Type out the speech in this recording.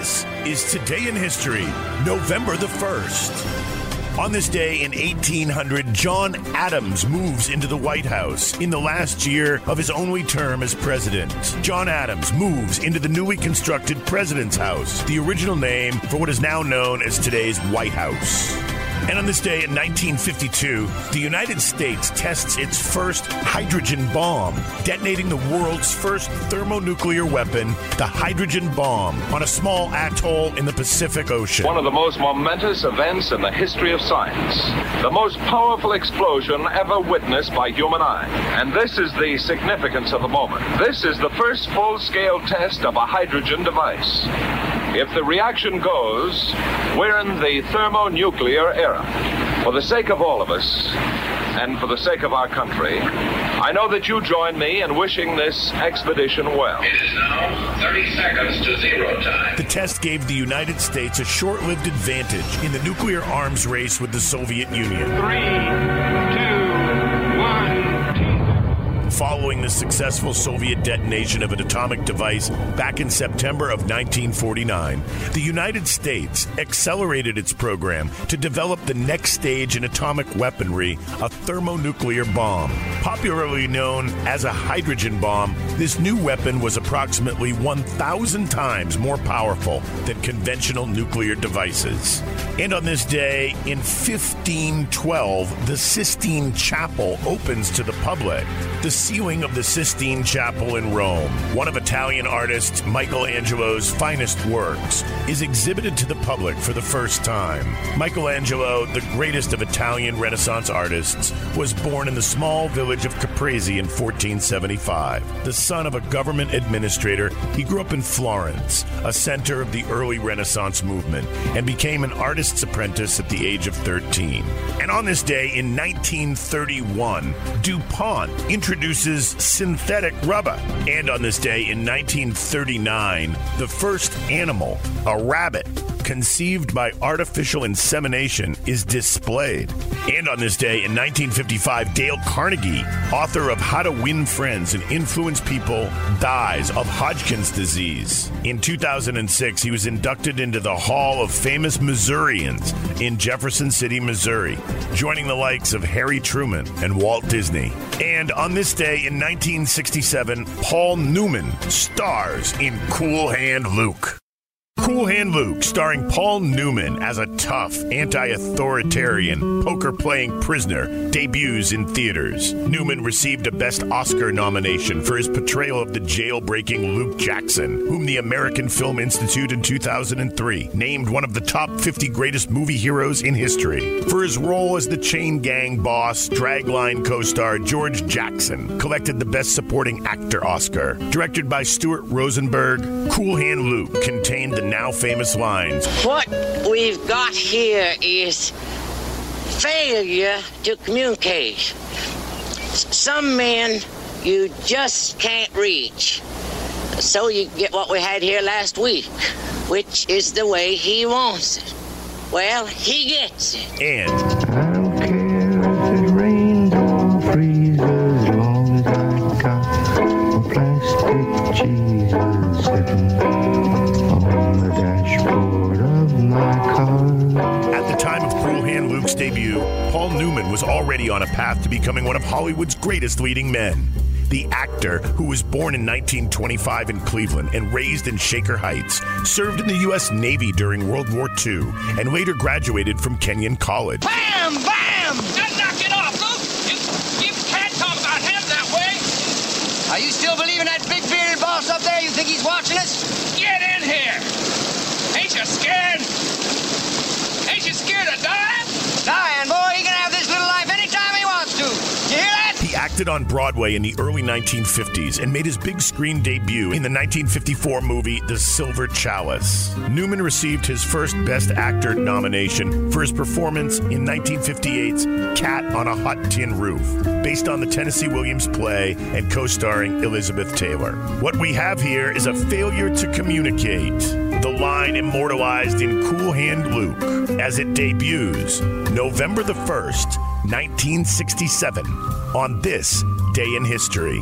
This is Today in History, November the 1st. On this day in 1800, John Adams moves into the White House in the last year of his only term as president. John Adams moves into the newly constructed President's House, the original name for what is now known as today's White House. And on this day in 1952, the United States tests its first hydrogen bomb, detonating the world's first thermonuclear weapon, the hydrogen bomb, on a small atoll in the Pacific Ocean. One of the most momentous events in the history of science. The most powerful explosion ever witnessed by human eye. And this is the significance of the moment. This is the first full scale test of a hydrogen device. If the reaction goes, we're in the thermonuclear era. For the sake of all of us, and for the sake of our country, I know that you join me in wishing this expedition well. It is now 30 seconds to zero time. The test gave the United States a short lived advantage in the nuclear arms race with the Soviet Union. Three, two, one. Following the successful Soviet detonation of an atomic device back in September of 1949, the United States accelerated its program to develop the next stage in atomic weaponry, a thermonuclear bomb. Popularly known as a hydrogen bomb, this new weapon was approximately 1,000 times more powerful than conventional nuclear devices. And on this day, in 1512, the Sistine Chapel opens to the public. The ceiling of the Sistine Chapel in Rome, one of Italian artist Michelangelo's finest works, is exhibited to the public for the first time. Michelangelo, the greatest of Italian Renaissance artists, was born in the small village of Caprese in 1475. The son of a government administrator, he grew up in Florence, a center of the early Renaissance movement, and became an artist's apprentice at the age of 13. And on this day in 1931, DuPont introduces synthetic rubber. And on this day in 1939, the first animal, a rabbit, conceived by artificial insemination, is displayed. And on this day in 1955, Dale Carnegie, author of How to Win Friends and Influence People, dies of Hodgkin's disease. In 2006, he was inducted into the Hall of Famous Missourians in Jefferson City, Missouri, joining the likes of Harry Truman and Walt Disney. And on this day in 1967, Paul Newman stars in Cool Hand Luke. Cool Hand Luke, starring Paul Newman as a tough, anti authoritarian, poker playing prisoner, debuts in theaters. Newman received a Best Oscar nomination for his portrayal of the jailbreaking Luke Jackson, whom the American Film Institute in 2003 named one of the top 50 greatest movie heroes in history. For his role as the chain gang boss, Dragline co star George Jackson collected the Best Supporting Actor Oscar. Directed by Stuart Rosenberg, Cool Hand Luke contained the now famous lines What we've got here is failure to communicate. Some men you just can't reach. So you get what we had here last week, which is the way he wants it. Well, he gets it. and I don't care if it rains Paul Newman was already on a path to becoming one of Hollywood's greatest leading men. The actor, who was born in 1925 in Cleveland and raised in Shaker Heights, served in the U.S. Navy during World War II and later graduated from Kenyon College. Bam! Bam! Now knock it off, Luke! You, you can't talk about him that way! Are you still believing that big bearded boss up there? You think he's watching us? Get in here! Ain't you scared? Ain't you scared of dying? Dying, boy, he can have this little life anytime he wants to. You hear that? He acted on Broadway in the early 1950s and made his big screen debut in the 1954 movie The Silver Chalice. Newman received his first Best Actor nomination for his performance in 1958's Cat on a Hot Tin Roof, based on the Tennessee Williams play and co starring Elizabeth Taylor. What we have here is a failure to communicate. The line immortalized in Cool Hand Luke as it debuts November the 1st, 1967, on this day in history.